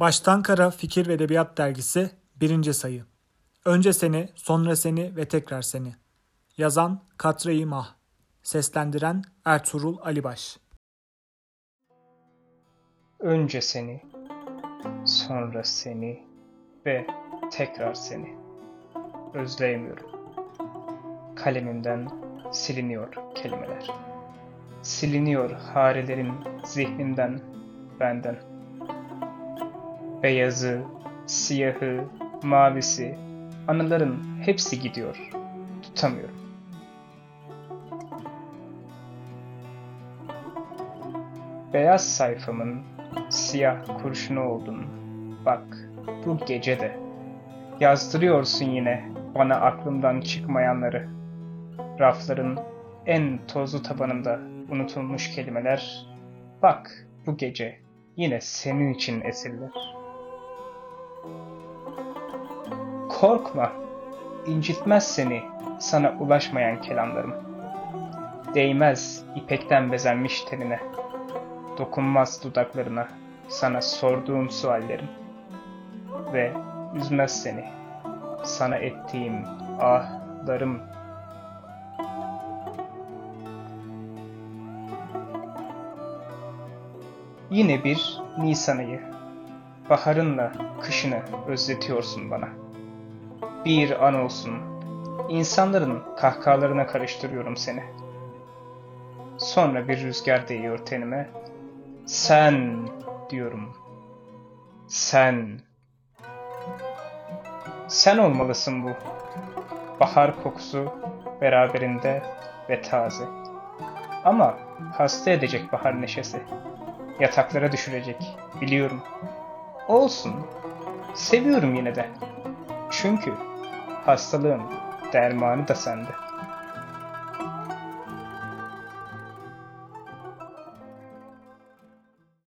Baştan Kara Fikir ve Edebiyat Dergisi 1. sayı. Önce seni, sonra seni ve tekrar seni. Yazan Katre-i Mah. Seslendiren Ertuğrul Alibaş. Önce seni, sonra seni ve tekrar seni. Özleyemiyorum. Kalemimden siliniyor kelimeler. Siliniyor harelerin zihnimden, benden. Beyazı, siyahı, mavisi, anıların hepsi gidiyor. Tutamıyorum. Beyaz sayfamın siyah kurşunu oldun. Bak bu gece de. Yazdırıyorsun yine bana aklımdan çıkmayanları. Rafların en tozlu tabanında unutulmuş kelimeler. Bak bu gece yine senin için esirler. Korkma, incitmez seni sana ulaşmayan kelamlarım. Değmez ipekten bezenmiş tenine, dokunmaz dudaklarına sana sorduğum suallerim. Ve üzmez seni sana ettiğim ahlarım. Yine bir Nisan ayı. Baharınla kışını özletiyorsun bana. Bir an olsun. İnsanların kahkahalarına karıştırıyorum seni. Sonra bir rüzgar değiyor tenime. Sen diyorum. Sen. Sen olmalısın bu. Bahar kokusu beraberinde ve taze. Ama hasta edecek bahar neşesi. Yataklara düşürecek, biliyorum. Olsun. Seviyorum yine de. Çünkü hastalığın dermanı da sende.